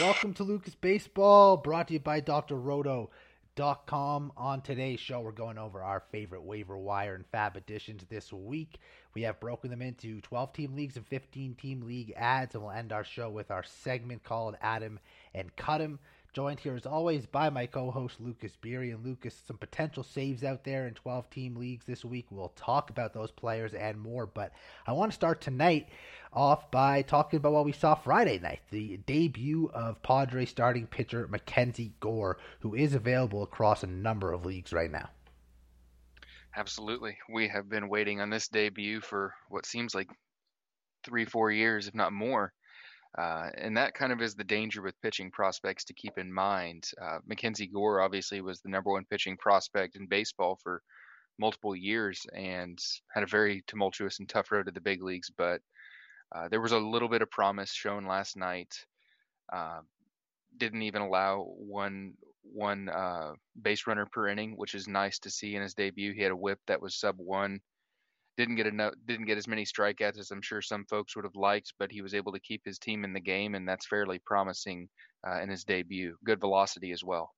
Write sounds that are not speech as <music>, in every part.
Welcome to Lucas Baseball, brought to you by DrRoto.com. On today's show, we're going over our favorite waiver wire and FAAB additions this week. We have broken them into 12 team leagues and 15 team league ads, and we'll end our show with our segment called Adam and Cut 'em. Joined here as always by my co-host Lucas Beery and Lucas. Some potential saves out there in 12-team leagues this week. We'll talk about those players and more, but I want to start tonight off by talking about what we saw Friday night, the debut of Padre starting pitcher Mackenzie Gore, who is available across a number of leagues right now. Absolutely, we have been waiting on this debut for what seems like three, four years, if not more. Uh, and that kind of is the danger with pitching prospects to keep in mind. Uh, Mackenzie Gore obviously was the number one pitching prospect in baseball for multiple years and had a very tumultuous and tough road to the big leagues. But uh, there was a little bit of promise shown last night. Uh, didn't even allow one one uh, base runner per inning, which is nice to see in his debut. He had a WHIP that was sub one didn't get enough didn't get as many strikeouts as I'm sure some folks would have liked, but he was able to keep his team in the game, and that's fairly promising uh, in his debut. Good velocity as well.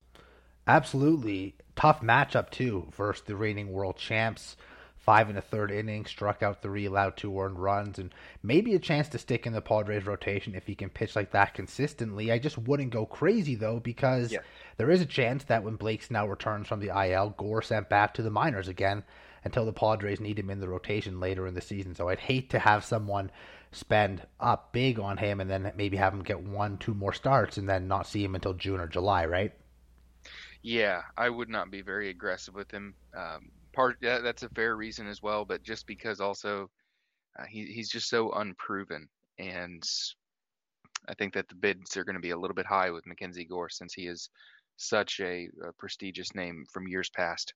Absolutely tough matchup too versus the reigning world champs. Five and a third inning, struck out three, allowed two earned runs, and maybe a chance to stick in the Padres rotation if he can pitch like that consistently. I just wouldn't go crazy though because yeah. there is a chance that when Blake Snell returns from the IL, Gore sent back to the minors again until the Padres need him in the rotation later in the season. So I'd hate to have someone spend up big on him and then maybe have him get one, two more starts and then not see him until June or July, right? Yeah, I would not be very aggressive with him. Um, part yeah, that's a fair reason as well, but just because also uh, he, he's just so unproven, and I think that the bids are going to be a little bit high with Mackenzie Gore since he is such a, a prestigious name from years past.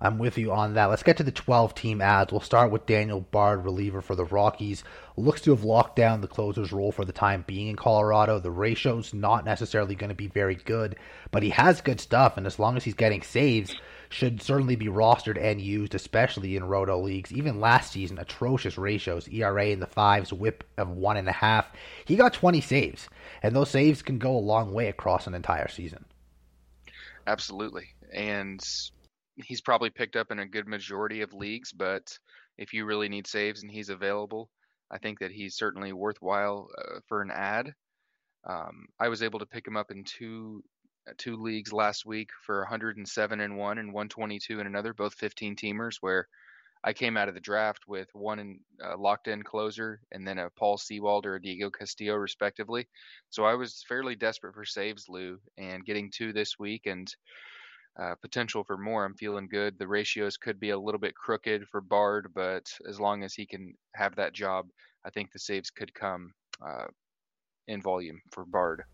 I'm with you on that. Let's get to the 12 team ads. We'll start with Daniel Bard, reliever for the Rockies. Looks to have locked down the closer's role for the time being in Colorado. The ratio's not necessarily going to be very good, but he has good stuff, and as long as he's getting saves, should certainly be rostered and used, especially in roto leagues. Even last season, atrocious ratios, ERA in the fives, WHIP of one and a half. He got 20 saves, and those saves can go a long way across an entire season. Absolutely, and he's probably picked up in a good majority of leagues, but if you really need saves and he's available, I think that he's certainly worthwhile uh, for an ad. Um, I was able to pick him up in two uh, two leagues last week for 107 and one and 122 in another, both 15 teamers, where I came out of the draft with one in, uh, locked in closer and then a Paul Sewald or a Diego Castillo, respectively. So I was fairly desperate for saves, Lou, and getting two this week and uh, potential for more. I'm feeling good. The ratios could be a little bit crooked for Bard, but as long as he can have that job, I think the saves could come uh, in volume for Bard.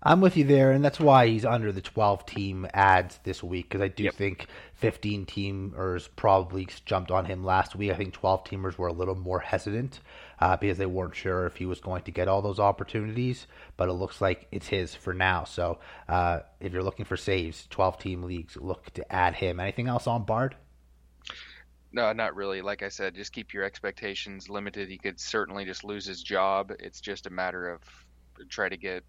I'm with you there, and that's why he's under the 12 team ads this week because I do yep. think 15 teamers probably jumped on him last week. I think 12 teamers were a little more hesitant uh, because they weren't sure if he was going to get all those opportunities, but it looks like it's his for now. So uh, if you're looking for saves, 12 team leagues, look to add him. Anything else on Bard? No, not really. Like I said, just keep your expectations limited. He could certainly just lose his job. It's just a matter of try to get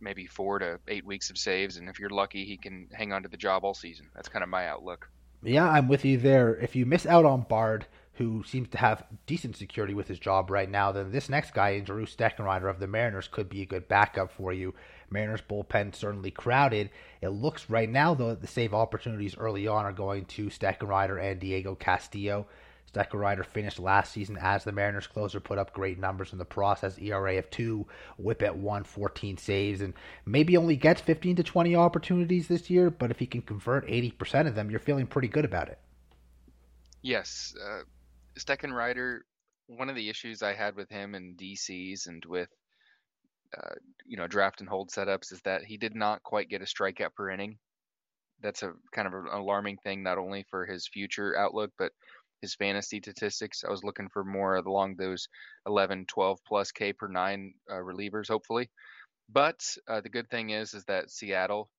maybe four to eight weeks of saves, and if you're lucky, he can hang on to the job all season. That's kind of my outlook. Yeah, I'm with you there. If you miss out on Bard, who seems to have decent security with his job right now, then this next guy, Drew Steckenrider of the Mariners, could be a good backup for you. Mariners bullpen certainly crowded. It looks right now, though, that the save opportunities early on are going to Steckenrider and Diego Castillo. Steckenrider finished last season as the Mariners closer, put up great numbers in the process. ERA of two, WHIP at one, 14 saves, and maybe only gets 15 to 20 opportunities this year. But if he can convert 80% of them, you're feeling pretty good about it. Yes, uh, Steckenrider. One of the issues I had with him in DCs and with uh, you know draft and hold setups is that he did not quite get a strikeout per inning. That's a kind of an alarming thing, not only for his future outlook, but his fantasy statistics. I was looking for more along those 11, 12 plus K per nine uh, relievers, hopefully. But uh, the good thing is, is that Seattle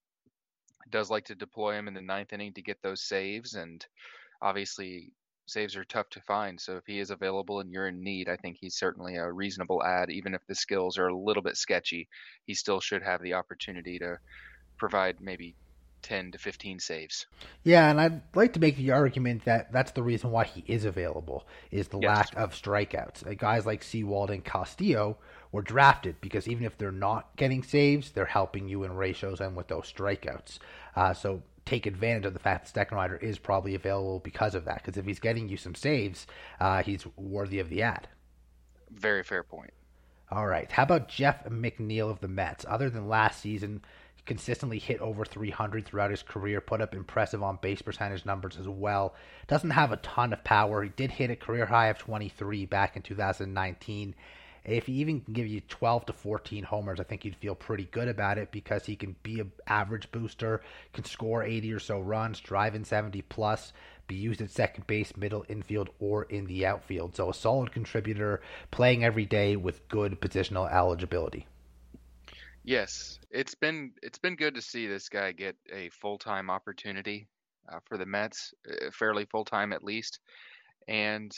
does like to deploy him in the ninth inning to get those saves, and obviously saves are tough to find. So if he is available and you're in need, I think he's certainly a reasonable ad. Even if the skills are a little bit sketchy, he still should have the opportunity to provide maybe 10 to 15 saves. Yeah, and I'd like to make the argument that that's the reason why he is available is the yes. lack of strikeouts. Uh, guys like Sewald and Castillo were drafted because even if they're not getting saves, they're helping you in ratios and with those strikeouts. Uh, so take advantage of the fact that Steckenrider is probably available because of that. Because if he's getting you some saves, uh, he's worthy of the ad. Very fair point. All right. How about Jeff McNeil of the Mets? Other than last season, he consistently hit over 300 throughout his career, put up impressive on base percentage numbers as well. Doesn't have a ton of power. He did hit a career high of 23 back in 2019. If he even can give you 12 to 14 homers, I think you'd feel pretty good about it because he can be an average booster, can score 80 or so runs, drive in 70 plus, be used at second base, middle, infield, or in the outfield. So a solid contributor, playing every day with good positional eligibility. Yes, it's been it's been good to see this guy get a full time opportunity uh, for the Mets, uh, fairly full time at least, and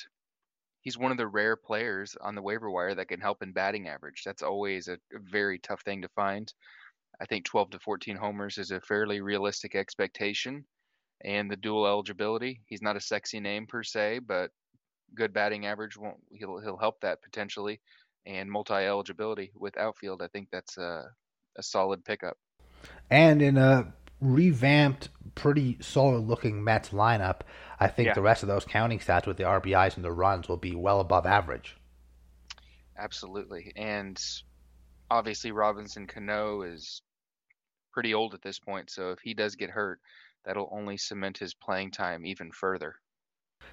he's one of the rare players on the waiver wire that can help in batting average. That's always a, very tough thing to find. I think 12 to 14 homers is a fairly realistic expectation, and the dual eligibility. He's not a sexy name per se, but good batting average won't he'll he'll help that potentially and multi-eligibility with outfield, I think that's a, a solid pickup. And in a revamped, pretty solid-looking Mets lineup, I think yeah. the rest of those counting stats with the RBIs and the runs will be well above average. Absolutely, and obviously Robinson Cano is pretty old at this point, so if he does get hurt, that'll only cement his playing time even further.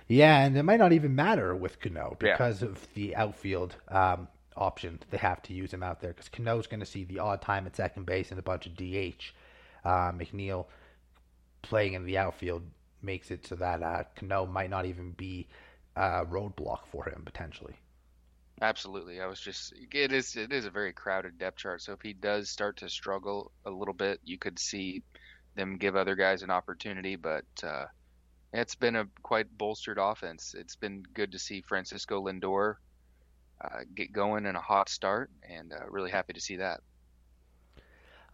Yeah, and it might not even matter with Cano because yeah. of the outfield. Um, option. They have to use him out there because Cano's going to see the odd time at second base and a bunch of DH. Uh, McNeil playing in the outfield makes it so that uh, Cano might not even be a roadblock for him potentially. Absolutely. I was just it is it is a very crowded depth chart. So if he does start to struggle a little bit, you could see them give other guys an opportunity, but uh, it's been a quite bolstered offense. It's been good to see Francisco Lindor uh, get going in a hot start, and uh, really happy to see that.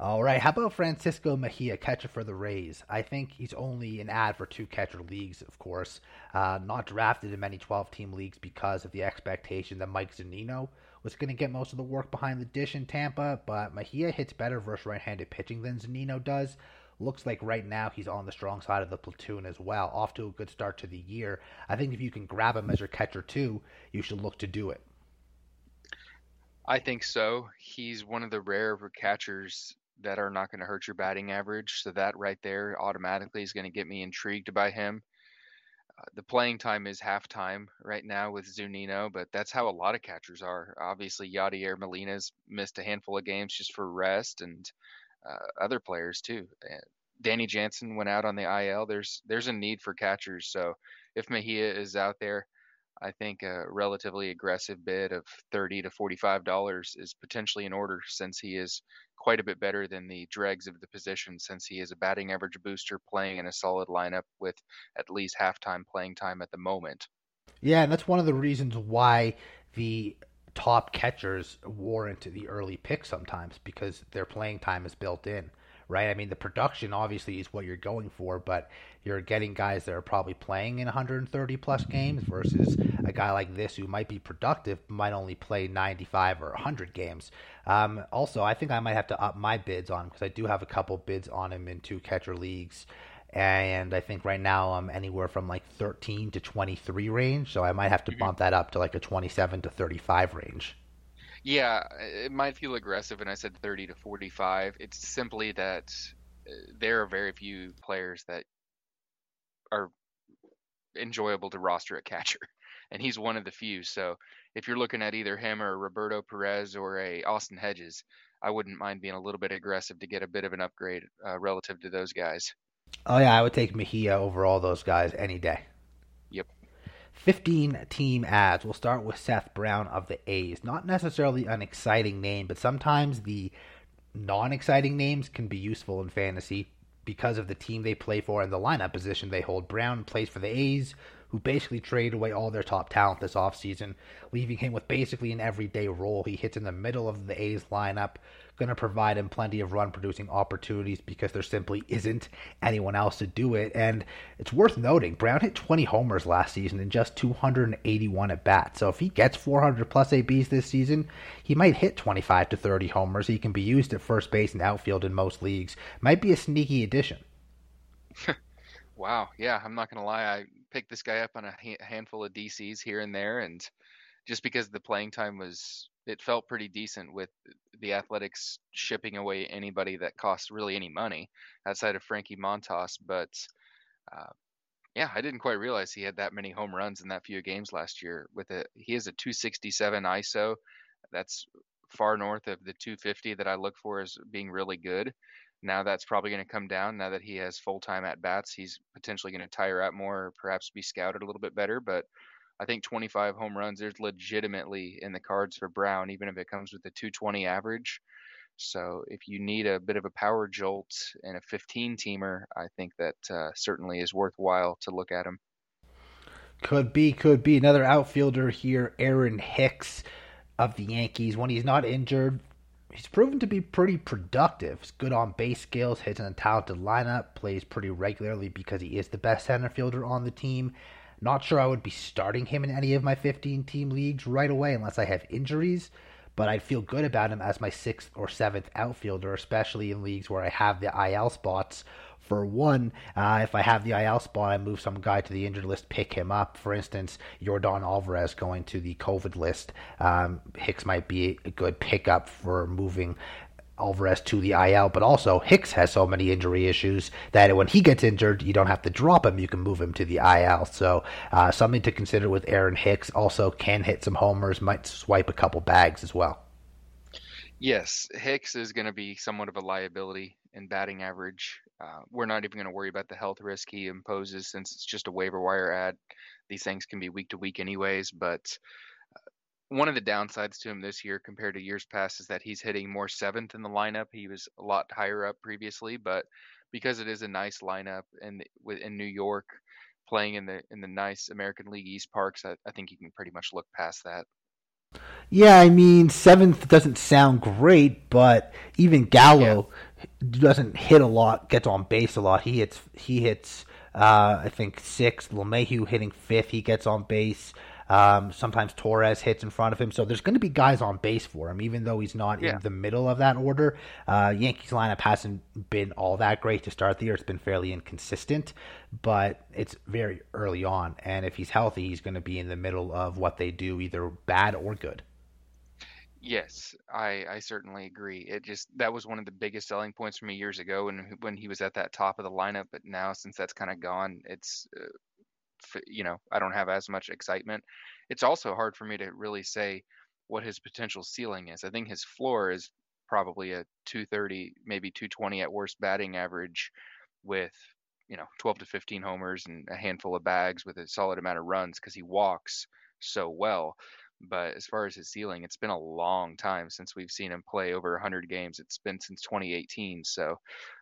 All right, how about Francisco Mejia, catcher for the Rays? I think he's only an ad for two catcher leagues, of course. Uh, not drafted in many 12 team leagues because of the expectation that Mike Zunino was going to get most of the work behind the dish in Tampa, but Mejia hits better versus right handed pitching than Zunino does. Looks like right now he's on the strong side of the platoon as well, off to a good start to the year. I think if you can grab him as your catcher too, you should look to do it. I think so. He's one of the rare catchers that are not going to hurt your batting average. So that right there automatically is going to get me intrigued by him. Uh, the playing time is halftime right now with Zunino, but that's how a lot of catchers are. Obviously, Yadier Molina's missed a handful of games just for rest, and uh, other players too. Danny Jansen went out on the IL. There's there's a need for catchers. So if Mejia is out there, I think a relatively aggressive bid of thirty to forty-five dollars is potentially in order, since he is quite a bit better than the dregs of the position, since he is a batting average booster playing in a solid lineup with at least halftime playing time at the moment. Yeah, and that's one of the reasons why the top catchers warrant the early pick sometimes because their playing time is built in right? I mean, the production obviously is what you're going for, but you're getting guys that are probably playing in 130 plus games versus a guy like this who might be productive, might only play 95 or 100 games. Um, also, I think I might have to up my bids on him because I do have a couple bids on him in two catcher leagues. And I think right now I'm anywhere from like 13 to 23 range, so I might have to mm-hmm. bump that up to like a 27 to 35 range. Yeah, it might feel aggressive, and I said 30 to 45. It's simply that uh, there are very few players that are enjoyable to roster at catcher, <laughs> and he's one of the few. So if you're looking at either him or Roberto Perez or a Austin Hedges, I wouldn't mind being a little bit aggressive to get a bit of an upgrade uh, relative to those guys. Oh yeah, I would take Mejia over all those guys any day. 15 team ads. We'll start with Seth Brown of the A's. Not necessarily an exciting name, but sometimes the non exciting names can be useful in fantasy because of the team they play for and the lineup position they hold. Brown plays for the A's, who basically traded away all their top talent this offseason, leaving him with basically an everyday role. He hits in the middle of the A's lineup, going to provide him plenty of run producing opportunities because there simply isn't anyone else to do it. And it's worth noting, Brown hit 20 homers last season in just 281 at bats. So if he gets 400 plus ABs this season, he might hit 25 to 30 homers. He can be used at first base and outfield in most leagues. Might be a sneaky addition. <laughs> wow. Yeah, I'm not going to lie. I picked this guy up on a handful of DCs here and there. And just because the playing time was it felt pretty decent with the Athletics shipping away anybody that costs really any money outside of Frankie Montas. But uh, yeah, I didn't quite realize he had that many home runs in that few games last year. With a he has a 267 ISO, that's far north of the 250 that I look for as being really good. Now that's probably going to come down now that he has full time at bats. He's potentially going to tire out more, perhaps be scouted a little bit better. But I think 25 home runs, there's legitimately in the cards for Brown, even if it comes with a 220 average. So if you need a bit of a power jolt and a 15 teamer, I think that uh, certainly is worthwhile to look at him. Could be, could be. Another outfielder here, Aaron Hicks of the Yankees. When he's not injured, he's proven to be pretty productive. He's good on base skills, hits in a talented lineup, plays pretty regularly because he is the best center fielder on the team. Not sure I would be starting him in any of my 15 team leagues right away unless I have injuries, but I'd feel good about him as my sixth or seventh outfielder, especially in leagues where I have the IL spots. For one, uh, if I have the IL spot, I move some guy to the injured list, pick him up. For instance, Yordan Alvarez going to the COVID list. Um, Hicks might be a good pickup for moving Alvarez to the IL, but also Hicks has so many injury issues that when he gets injured, you don't have to drop him; you can move him to the IL. So uh, something to consider with Aaron Hicks. Also, can hit some homers, might swipe a couple bags as well. Yes, Hicks is going to be somewhat of a liability in batting average. Uh, we're not even going to worry about the health risk he imposes since it's just a waiver wire ad. These things can be week to week, anyways, but one of the downsides to him this year compared to years past is that he's hitting more seventh in the lineup. He was a lot higher up previously, but because it is a nice lineup and in New York, playing in the in the nice American League East parks, I, I think you can pretty much look past that. Yeah, I mean seventh doesn't sound great, but even Gallo yeah. doesn't hit a lot, gets on base a lot. He hits he hits uh, I think sixth. LeMahieu hitting fifth. He gets on base. Um, sometimes Torres hits in front of him, so there's going to be guys on base for him, even though he's not yeah. in the middle of that order. Uh, Yankees lineup hasn't been all that great to start the year; it's been fairly inconsistent, but it's very early on, and if he's healthy, he's going to be in the middle of what they do, either bad or good. Yes, I, I certainly agree. It just that was one of the biggest selling points for me years ago when when he was at that top of the lineup. But now, since that's kind of gone, it's uh, you know, I don't have as much excitement. It's also hard for me to really say what his potential ceiling is. I think his floor is probably a 230, maybe 220 at worst batting average with, you know, 12 to 15 homers and a handful of bags with a solid amount of runs because he walks so well. But as far as his ceiling, it's been a long time since we've seen him play over 100 games. It's been since 2018. So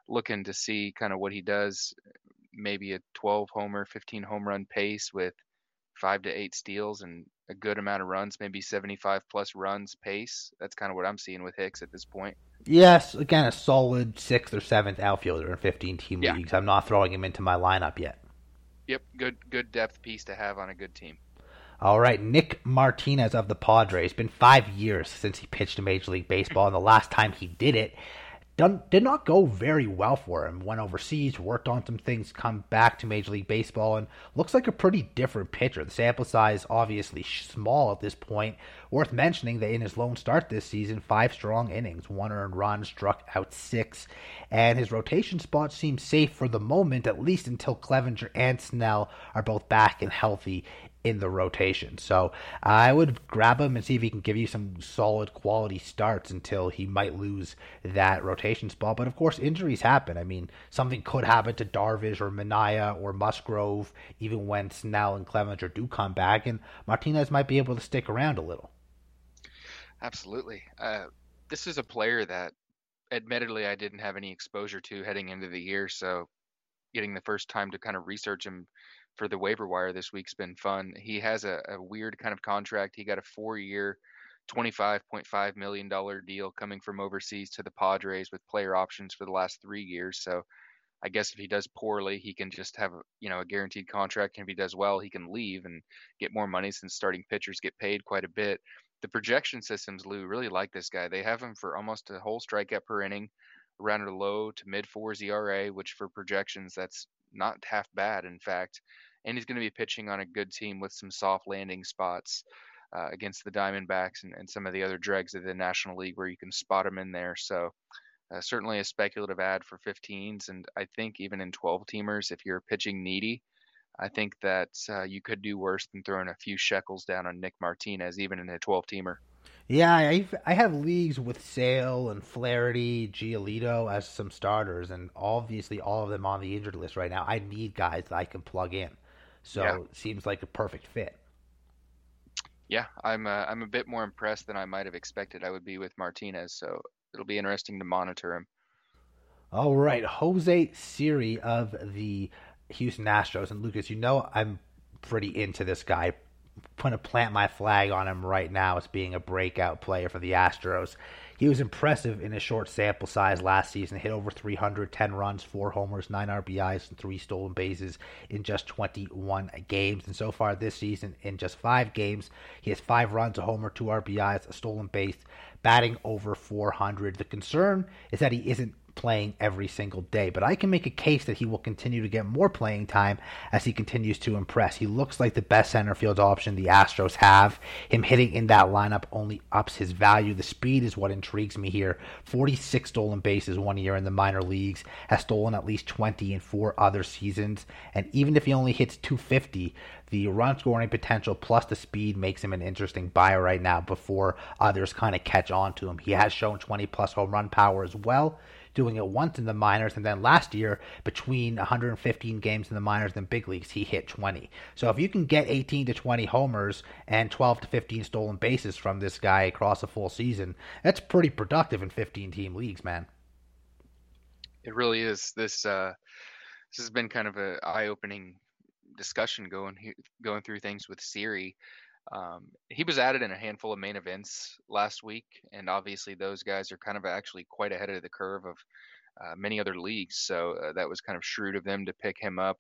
looking to see kind of what he does maybe a 12 homer, 15 home run pace with five to eight steals and a good amount of runs, maybe 75 plus runs pace. That's kind of what I'm seeing with Hicks at this point. Yes, again, a solid sixth or seventh outfielder in 15 team yeah. leagues. I'm not throwing him into my lineup yet. Yep, good good depth piece to have on a good team. All right, Nick Martinez of the Padres. It's been five years since he pitched in Major League Baseball, and the last time he did it, done, did not go very well for him. Went overseas, worked on some things, come back to Major League Baseball, and looks like a pretty different pitcher. The sample size obviously small at this point. Worth mentioning that in his lone start this season, five strong innings, one earned run, struck out six, and his rotation spot seems safe for the moment, at least until Clevinger and Snell are both back and healthy in the rotation. So I would grab him and see if he can give you some solid quality starts until he might lose that rotation spot. But of course, injuries happen. I mean, something could happen to Darvish or Manaea or Musgrove even when Snell and Clevinger do come back, and Martinez might be able to stick around a little. Absolutely. Uh, this is a player that, admittedly, I didn't have any exposure to heading into the year, so getting the first time to kind of research him for the waiver wire this week's been fun. He has a, a weird kind of contract. He got a four-year, $25.5 million deal coming from overseas to the Padres with player options for the last three years. So I guess if he does poorly, he can just have you know a guaranteed contract, and if he does well, he can leave and get more money since starting pitchers get paid quite a bit. The projection systems, Lou, really like this guy. They have him for almost a whole strikeout per inning, around a low to mid fours ERA, which for projections that's not half bad, in fact. And he's going to be pitching on a good team with some soft landing spots uh, against the Diamondbacks and, and some of the other dregs of the National League where you can spot him in there. So uh, certainly a speculative ad for 15s, and I think even in 12 teamers, if you're pitching needy, I think that uh, you could do worse than throwing a few shekels down on Nick Martinez, even in a 12 teamer. Yeah, I I have leagues with Sale and Flaherty, Giolito as some starters, and obviously all of them on the injured list right now. I need guys that I can plug in, so yeah. it seems like a perfect fit. Yeah, I'm uh, I'm a bit more impressed than I might have expected I would be with Martinez. So it'll be interesting to monitor him. All right, Jose Siri of the Houston Astros, and Lucas, you know I'm pretty into this guy. I'm going to plant my flag on him right now as being a breakout player for the Astros. He was impressive in a short sample size last season. Hit over 310 runs, four homers, nine RBIs, and three stolen bases in just 21 games. And so far this season, in just five games, he has five runs, a homer, two RBIs, a stolen base, batting over 400. The concern is that he isn't playing every single day. But I can make a case that he will continue to get more playing time as he continues to impress. He looks like the best center field option the Astros have. Him hitting in that lineup only ups his value. The speed is what intrigues me here. 46 stolen bases one year in the minor leagues, has stolen at least 20 in four other seasons. And even if he only hits 250, the run scoring potential plus the speed makes him an interesting buyer right now before others kind of catch on to him. He has shown 20 plus home run power as well doing it once in the minors, and then last year, between 115 games in the minors and big leagues, he hit 20. So if you can get 18 to 20 homers and 12 to 15 stolen bases from this guy across a full season, that's pretty productive in 15 team leagues, man. It really is. This uh, this has been kind of an eye-opening discussion going going through things with Siri. Um, he was added in a handful of main events last week, and obviously those guys are kind of actually quite ahead of the curve of uh, many other leagues. So uh, that was kind of shrewd of them to pick him up.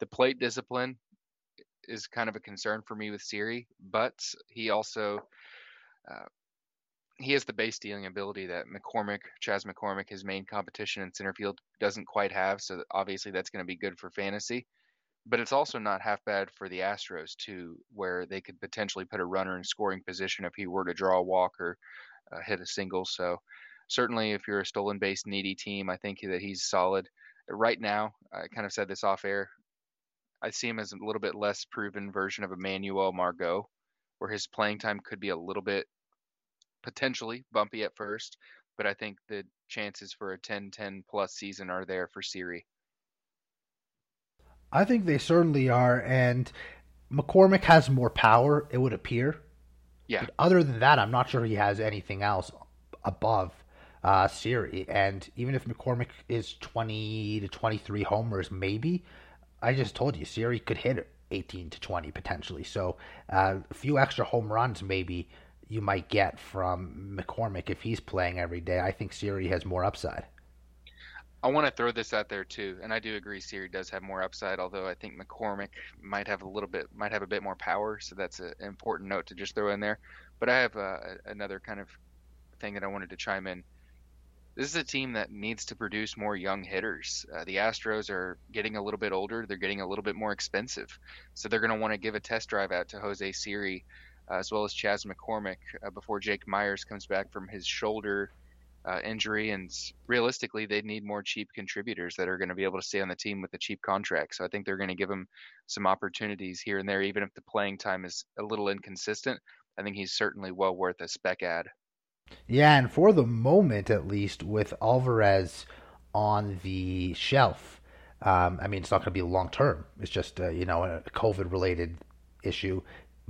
The plate discipline is kind of a concern for me with Siri, but he also uh, he has the base stealing ability that McCormick, Chas McCormick, his main competition in center field, doesn't quite have. So obviously that's going to be good for fantasy but it's also not half bad for the Astros too, where they could potentially put a runner in scoring position if he were to draw a walk or uh, hit a single. So certainly, if you're a stolen base needy team, I think that he's solid. Right now, I kind of said this off air. I see him as a little bit less proven version of Emmanuel Margot, where his playing time could be a little bit potentially bumpy at first, but I think the chances for a 10-10 plus season are there for Siri. I think they certainly are, and McCormick has more power. It would appear. Yeah. But other than that, I'm not sure he has anything else above uh, Siri. And even if McCormick is 20 to 23 homers, maybe I just told you Siri could hit 18 to 20 potentially. So uh, a few extra home runs, maybe you might get from McCormick if he's playing every day. I think Siri has more upside. I want to throw this out there too, and I do agree Siri does have more upside, although I think McCormick might have a little bit, might have a bit more power, so that's an important note to just throw in there. But I have uh, another kind of thing that I wanted to chime in. This is a team that needs to produce more young hitters. Uh, the Astros are getting a little bit older; they're getting a little bit more expensive, so they're going to want to give a test drive out to Jose Siri, uh, as well as Chas McCormick, uh, before Jake Meyers comes back from his shoulder uh, injury, and realistically, they need more cheap contributors that are going to be able to stay on the team with the cheap contract. So I think they're going to give him some opportunities here and there, even if the playing time is a little inconsistent. I think he's certainly well worth a spec ad. Yeah, and for the moment, at least, with Alvarez on the shelf, um, I mean, it's not going to be long term. It's just uh, you know a COVID related issue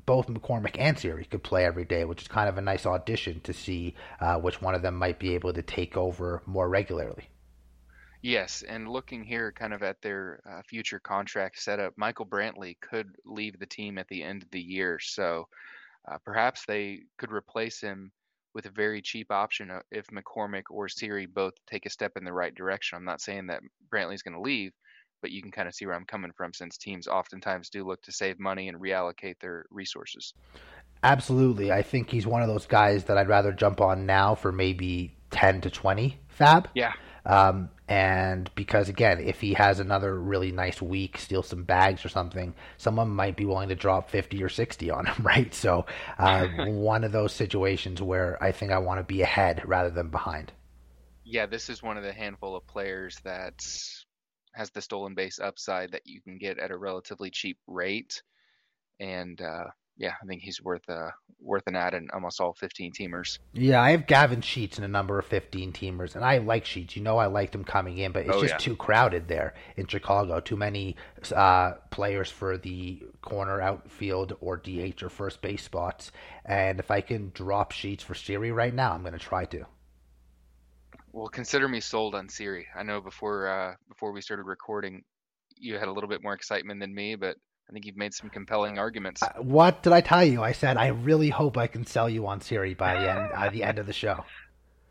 both McCormick and Siri could play every day, which is kind of a nice audition to see uh, which one of them might be able to take over more regularly. Yes, and looking here kind of at their uh, future contract setup, Michael Brantley could leave the team at the end of the year. So uh, perhaps they could replace him with a very cheap option uh, if McCormick or Siri both take a step in the right direction. I'm not saying that Brantley's going to leave, but you can kind of see where I'm coming from since teams oftentimes do look to save money and reallocate their resources. Absolutely. I think he's one of those guys that I'd rather jump on now for maybe 10 to 20 FAAB. Yeah. Um, and because again, if he has another really nice week, steal some bags or something, someone might be willing to drop 50 or 60 on him, <laughs> right? So, uh, <laughs> one of those situations where I think I want to be ahead rather than behind. Yeah, this is one of the handful of players that has the stolen base upside that you can get at a relatively cheap rate. And uh, yeah, I think he's worth uh, worth an add in almost all 15 teamers. Yeah, I have Gavin Sheets in a number of 15 teamers, and I like Sheets. You know, I liked him coming in, but it's oh, just yeah. too crowded there in Chicago. Too many uh, players for the corner, outfield, or DH or first base spots. And if I can drop Sheets for Siri right now, I'm going to try to. Well, consider me sold on Siri. I know before uh, before we started recording, you had a little bit more excitement than me, but I think you've made some compelling arguments. Uh, what did I tell you? I said I really hope I can sell you on Siri by the end uh, the end of the show.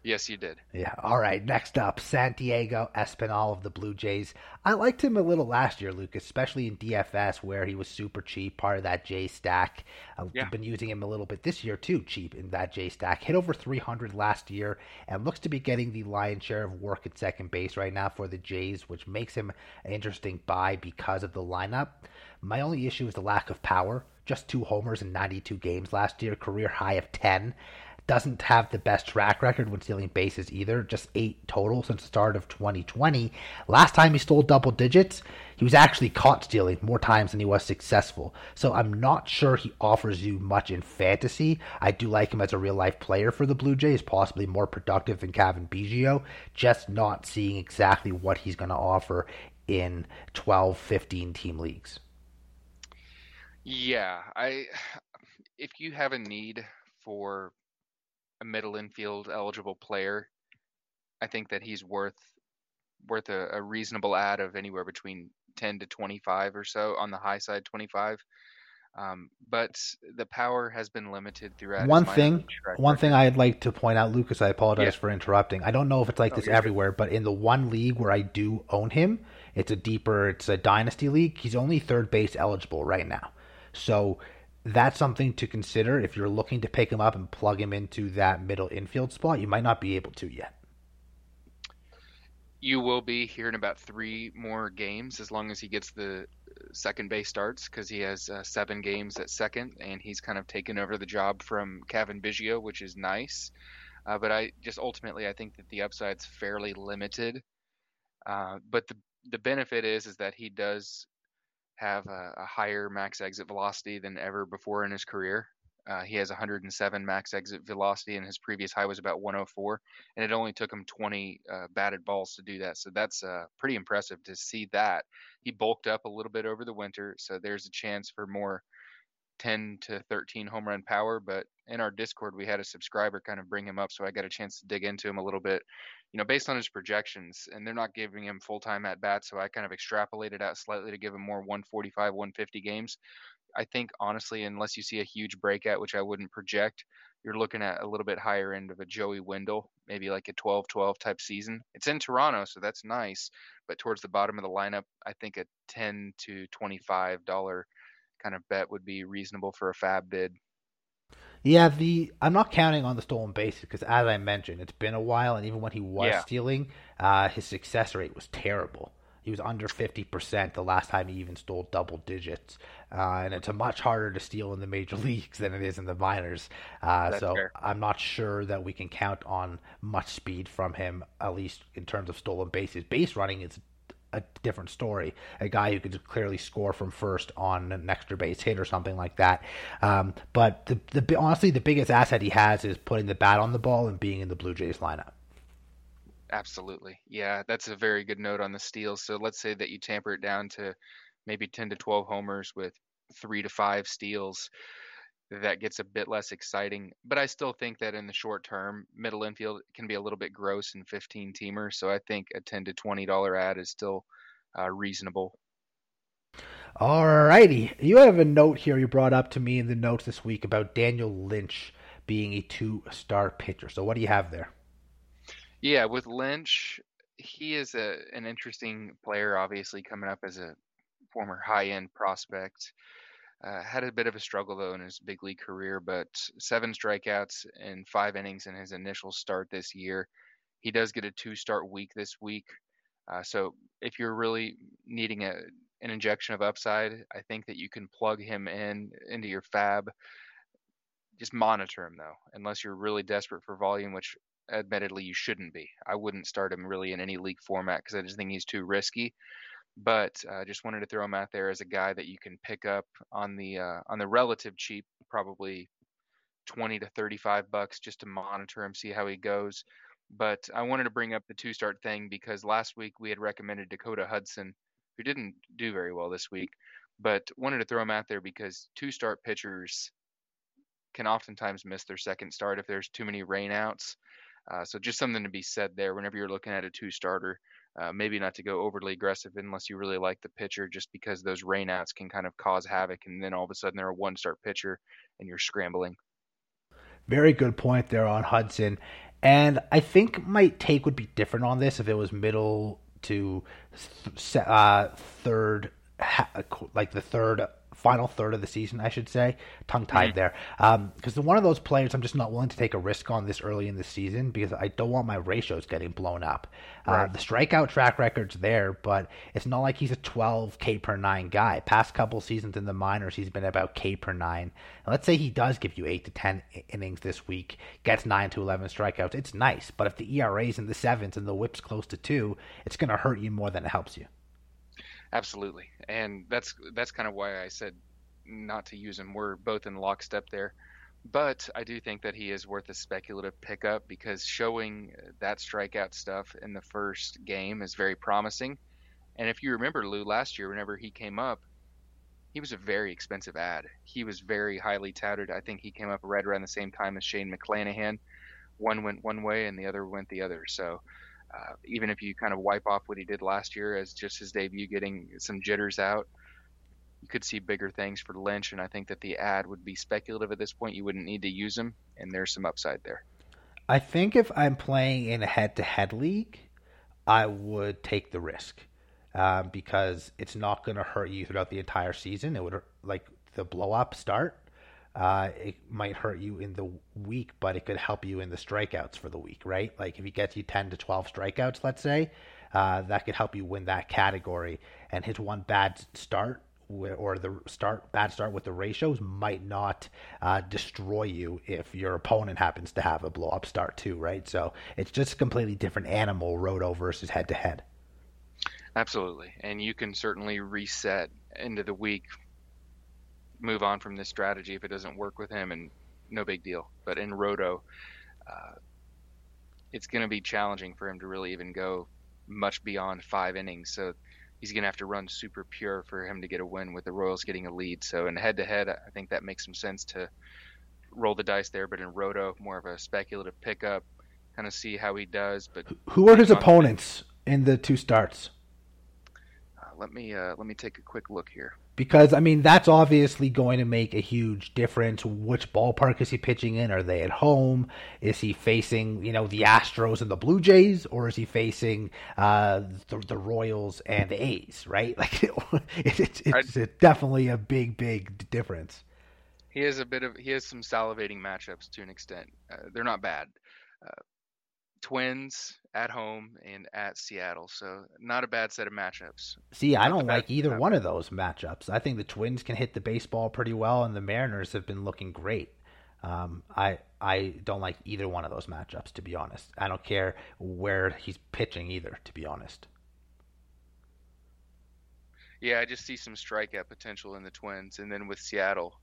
Yes, you did. Yeah. All right. Next up, Santiago Espinal of the Blue Jays. I liked him a little last year, Lucas, especially in DFS where he was super cheap, part of that J stack. Uh, I've yeah. been using him a little bit this year too, cheap in that J stack. Hit over 300 last year and looks to be getting the lion's share of work at second base right now for the Jays, which makes him an interesting buy because of the lineup. My only issue is the lack of power. Just two homers in 92 games last year, career high of 10. Doesn't have the best track record when stealing bases either, just eight total since the start of 2020. Last time he stole double digits, he was actually caught stealing more times than he was successful. So I'm not sure he offers you much in fantasy. I do like him as a real life player for the Blue Jays, possibly more productive than Cavan Biggio, just not seeing exactly what he's going to offer in 12, 15 team leagues. Yeah, I if you have a need for a middle infield eligible player, I think that he's worth worth a, a reasonable ad of anywhere between 10 to 25 or so on the high side 25 um, but the power has been limited throughout. One thing, one thing I'd like to point out, Lucas. I apologize yeah. for interrupting. I don't know if it's like oh, this everywhere, good. but in the one league where I do own him, it's a deeper, it's a dynasty league. He's only third base eligible right now. So that's something to consider if you're looking to pick him up and plug him into that middle infield spot. You might not be able to yet. You will be here in about three more games as long as he gets the second base starts because he has uh, seven games at second and he's kind of taken over the job from Cavan Biggio, which is nice. Uh, but I just ultimately I think that the upside's fairly limited. Uh, but the the benefit is is that he does have a, a, higher max exit velocity than ever before in his career. Uh, he has 107 max exit velocity, and his previous high was about 104. And it only took him 20 uh, batted balls to do that. So that's uh, pretty impressive to see that. He bulked up a little bit over the winter, so there's a chance for more 10 to 13 home run power. But in our Discord, we had a subscriber kind of bring him up, so I got a chance to dig into him a little bit you know, based on his projections, and they're not giving him full time at bat, so I kind of extrapolated out slightly to give him more 145, 150 games. I think honestly, unless you see a huge breakout, which I wouldn't project, you're looking at a little bit higher end of a Joey Wendle, maybe like a 12-12 type season. It's in Toronto, so that's nice, but towards the bottom of the lineup, I think a 10 to 25 dollar kind of bet would be reasonable for a FAAB bid. Yeah, the I'm not counting on the stolen bases because, as I mentioned, it's been a while, and even when he was yeah. stealing, uh, his success rate was terrible. He was under 50% the last time he even stole double digits. Uh, and it's a much harder to steal in the major <laughs> leagues than it is in the minors. Uh, so fair. I'm not sure that we can count on much speed from him, at least in terms of stolen bases. Base running is a different story. A guy who could clearly score from first on an extra base hit or something like that. Um, but the, the honestly, the biggest asset he has is putting the bat on the ball and being in the Blue Jays lineup. Absolutely, yeah, that's a very good note on the steals. So let's say that you tamper it down to maybe 10 to 12 homers with three to five steals. That gets a bit less exciting. But I still think that in the short term, middle infield can be a little bit gross in 15 teamer. So I think a 10 to 20 dollar ad is still uh, reasonable. All righty, you have a note here you brought up to me in the notes this week about Daniel Lynch being a two-star pitcher. So what do you have there? Yeah, with Lynch, he is a an interesting player. Obviously, coming up as a former high-end prospect. Uh, had a bit of a struggle though in his big league career, but seven strikeouts in five innings in his initial start this year. He does get a two-start week this week. Uh, so if you're really needing a an injection of upside, I think that you can plug him in into your FAAB. Just monitor him though, unless you're really desperate for volume, which admittedly you shouldn't be. I wouldn't start him really in any league format because I just think he's too risky but I uh, just wanted to throw him out there as a guy that you can pick up on the uh, on the relative cheap, probably 20 to 35 bucks just to monitor him, see how he goes. But I wanted to bring up the two start thing because last week we had recommended Dakota Hudson, who didn't do very well this week, but wanted to throw him out there because two start pitchers can oftentimes miss their second start if there's too many rainouts. Uh, so just something to be said there whenever you're looking at a two starter. Uh, maybe not to go overly aggressive unless you really like the pitcher, just because those rainouts can kind of cause havoc, and then all of a sudden they're a one-start pitcher and you're scrambling. Very good point there on Hudson, and I think my take would be different on this if it was middle to uh, third, like the third final third of the season, I should say. Tongue tied mm-hmm. there. Because um, one of those players I'm just not willing to take a risk on this early in the season because I don't want my ratios getting blown up. Uh, right. Uh, the strikeout track record's there, but it's not like he's a 12 K per nine guy. Past couple seasons in the minors, he's been about K per nine. And let's say he does give you 8 to 10 innings this week, gets 9 to 11 strikeouts. It's nice, but if the ERA's in the sevens and the whip's close to 2, it's going to hurt you more than it helps you. Absolutely, and that's that's kind of why I said not to use him. We're both in lockstep there, but I do think that he is worth a speculative pickup because showing that strikeout stuff in the first game is very promising. And if you remember Lou last year, whenever he came up, he was a very expensive ad. He was very highly touted. I think he came up right around the same time as Shane McClanahan. One went one way and the other went the other. So uh, even if you kind of wipe off what he did last year as just his debut, getting some jitters out, you could see bigger things for Lynch. And I think that the ad would be speculative at this point. You wouldn't need to use him, and there's some upside there. I think if I'm playing in a head-to-head league, I would take the risk um, because it's not going to hurt you throughout the entire season. It would like the blow up start uh, it might hurt you in the week, but it could help you in the strikeouts for the week, right? Like if he gets you 10 to 12 strikeouts, let's say, uh, that could help you win that category. And his one bad start or the start bad start with the ratios might not uh, destroy you if your opponent happens to have a blow up start too, right? So it's just a completely different animal, roto versus head to head. Absolutely, and you can certainly reset into the week move on from this strategy if it doesn't work with him, and no big deal. But in Roto, uh, it's going to be challenging for him to really even go much beyond five innings. So he's going to have to run super pure for him to get a win with the Royals getting a lead. So in head to head, I think that makes some sense to roll the dice there. But in Roto, more of a speculative pickup, kind of see how he does. But who are his opponents in the two starts? Uh, let me uh, let me take a quick look here because I mean that's obviously going to make a huge difference. Which ballpark is he pitching in? Are they at home? Is he facing you know the Astros and the Blue Jays, or is he facing uh, the, the, Royals and the A's? Right, <laughs> like it, it, it's, it's definitely a big, big difference. He has a bit of he has some salivating matchups to an extent. Uh, they're not bad. Uh, Twins at home and at Seattle. So not a bad set of matchups. See, I don't like either one of those matchups. I think the Twins can hit the baseball pretty well, and the Mariners have been looking great. Um, I I don't like either one of those matchups to be honest. I don't care where he's pitching either to be honest. Yeah, I just see some strikeout potential in the Twins, and then with Seattle,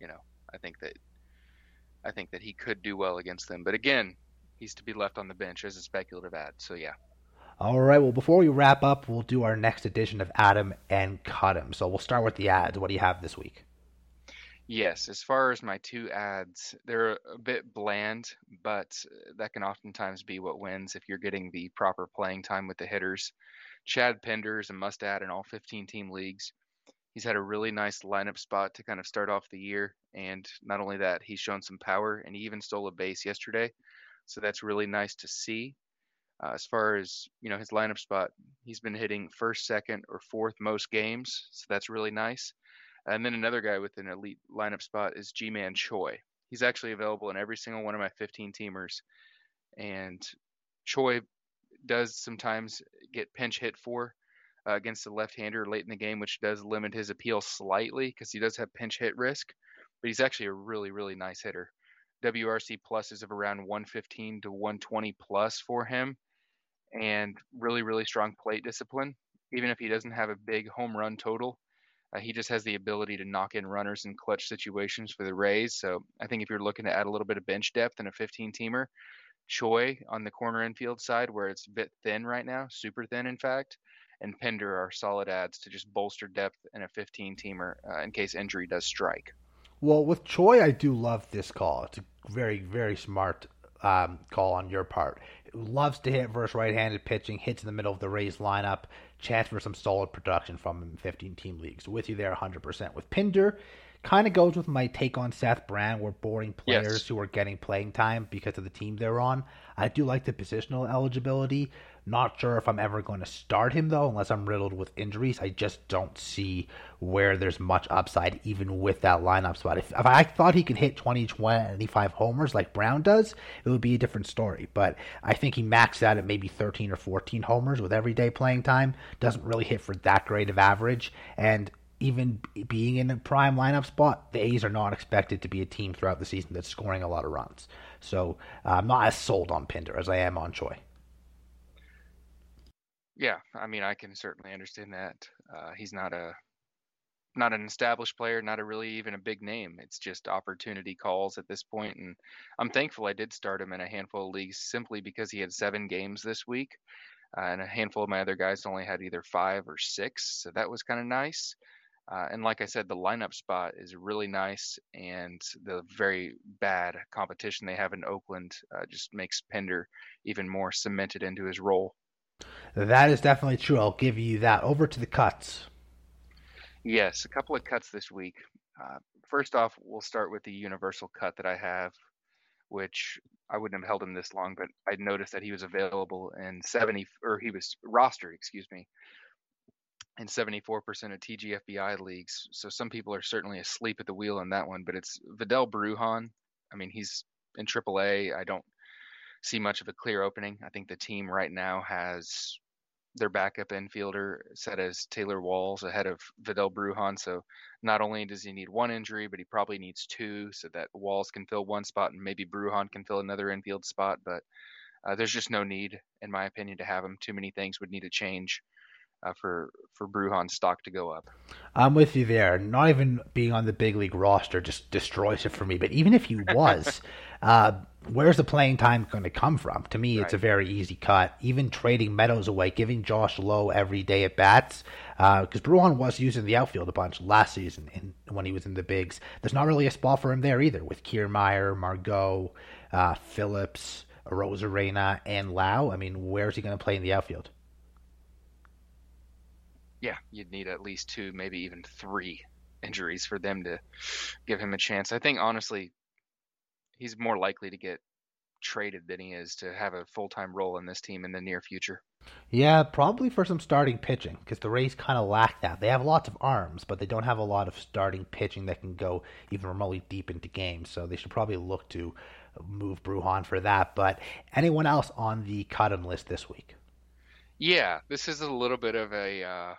you know, I think that I think that he could do well against them. But again, he's to be left on the bench as a speculative ad. So yeah. All right. Well, before we wrap up, we'll do our next edition of Adam and Cut Him. So we'll start with the ads. What do you have this week? Yes, as far as my two ads, they're a bit bland, but that can oftentimes be what wins if you're getting the proper playing time with the hitters. Chad Pinder is a must add in all 15 team leagues. He's had a really nice lineup spot to kind of start off the year. And not only that, he's shown some power and he even stole a base yesterday. So that's really nice to see. Uh, as far as you know, his lineup spot, he's been hitting first, second, or fourth most games, so that's really nice. And then another guy with an elite lineup spot is Ji-Man Choi. He's actually available in every single one of my 15 teamers, and Choi does sometimes get pinch hit for uh, against the left-hander late in the game, which does limit his appeal slightly because he does have pinch hit risk. But he's actually a really, really nice hitter. WRC pluses of around 115 to 120 plus for him, and really, really strong plate discipline. Even if he doesn't have a big home run total, uh, he just has the ability to knock in runners in clutch situations for the Rays. So I think if you're looking to add a little bit of bench depth in a 15 teamer, Choi on the corner infield side, where it's a bit thin right now, super thin, in fact, and Pinder are solid adds to just bolster depth in a 15 teamer uh, in case injury does strike. Well, with Choi, I do love this call. It's a very, very smart um, call on your part. Loves to hit versus right-handed pitching, hits in the middle of the Rays lineup. Chance for some solid production from him in 15 team leagues. With you there 100%. With Pinder, kind of goes with my take on Seth Brown. We're boring players yes. who are getting playing time because of the team they're on. I do like the positional eligibility. Not sure if I'm ever going to start him though, unless I'm riddled with injuries. I just don't see where there's much upside, even with that lineup spot. If, if I thought he could hit 20, 25 homers like Brown does, it would be a different story. But I think he maxed out at maybe 13 or 14 homers with everyday playing time. Doesn't really hit for that great of average. And even being in a prime lineup spot, the A's are not expected to be a team throughout the season that's scoring a lot of runs. So uh, I'm not as sold on Pinder as I am on Choi. Yeah, I mean, I can certainly understand that. Uh, he's not a not an established player, not a really even a big name. It's just opportunity calls at this point, and I'm thankful I did start him in a handful of leagues simply because he had seven games this week, uh, and a handful of my other guys only had either five or six, so that was kind of nice. Uh, and like I said, the lineup spot is really nice, and the very bad competition they have in Oakland uh, just makes Pinder even more cemented into his role. That is definitely true. I'll give you that. Over to the cuts. Yes, a couple of cuts this week. Uh, first off, we'll start with the universal cut that I have, which I wouldn't have held him this long, but I noticed that he was available in 70, or he was rostered, excuse me, in 74% of TGFBI leagues. So some people are certainly asleep at the wheel on that one, but it's Vidal Bruján. I mean, he's in AAA. I don't see much of a clear opening. I think the team right now has their backup infielder set as Taylor Walls ahead of Vidal Bruján. So not only does he need one injury, but he probably needs two so that Walls can fill one spot and maybe Bruján can fill another infield spot. But uh, there's just no need, in my opinion, to have him. Too many things would need to change uh, for for Bruján's stock to go up. I'm with you there. Not even being on the big league roster just destroys it for me. But even if he <laughs> was, uh, where's the playing time going to come from? To me, it's right. a very easy cut. Even trading Meadows away, giving Josh Lowe every day at bats, because uh, Bruján was using the outfield a bunch last season in, when he was in the bigs. There's not really a spot for him there either with Kiermaier, Margot, uh, Phillips, Arozarena, and Lau. I mean, where's he going to play in the outfield? Yeah, you'd need at least two, maybe even three injuries for them to give him a chance. I think honestly, he's more likely to get traded than he is to have a full time role in this team in the near future. Yeah, probably for some starting pitching because the Rays kind of lack that. They have lots of arms, but they don't have a lot of starting pitching that can go even remotely deep into games. So they should probably look to move Bruján for that. But anyone else on the cut him list this week? Yeah, this is a little bit of a uh,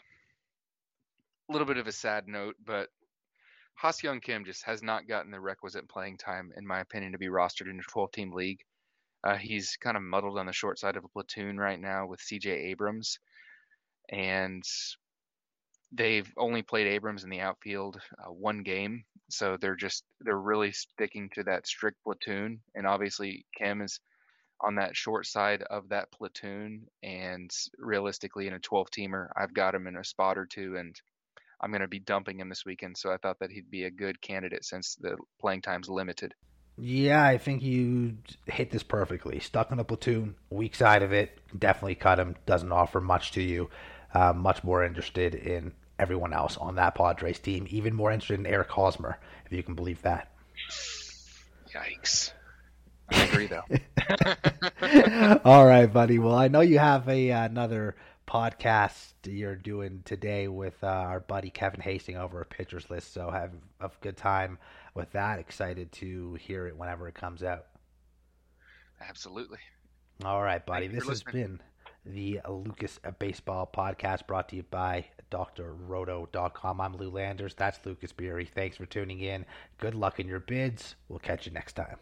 a little bit of a sad note, but Ha-Seong Kim just has not gotten the requisite playing time, in my opinion, to be rostered in a 12 team league. Uh, he's kind of muddled on the short side of a platoon right now with CJ Abrams. And they've only played Abrams in the outfield uh, one game. So they're just, they're really sticking to that strict platoon. And obviously, Kim is on that short side of that platoon. And realistically, in a 12 teamer, I've got him in a spot or two. And I'm going to be dumping him this weekend. So I thought that he'd be a good candidate since the playing time's limited. Yeah, I think you hit this perfectly. Stuck in a platoon, weak side of it, definitely cut him. Doesn't offer much to you. Uh, much more interested in everyone else on that Padres team. Even more interested in Eric Hosmer, if you can believe that. Yikes. I agree, though. <laughs> All right, buddy. Well, I know you have a another podcast you're doing today with uh, our buddy Kevin Hastings over at Pitchers List. So have a good time with that. Excited to hear it whenever it comes out. Absolutely. All right, buddy. This has been the Lucas Baseball Podcast brought to you by drroto.com. I'm Lou Landers. That's Lucas Beery. Thanks for tuning in. Good luck in your bids. We'll catch you next time.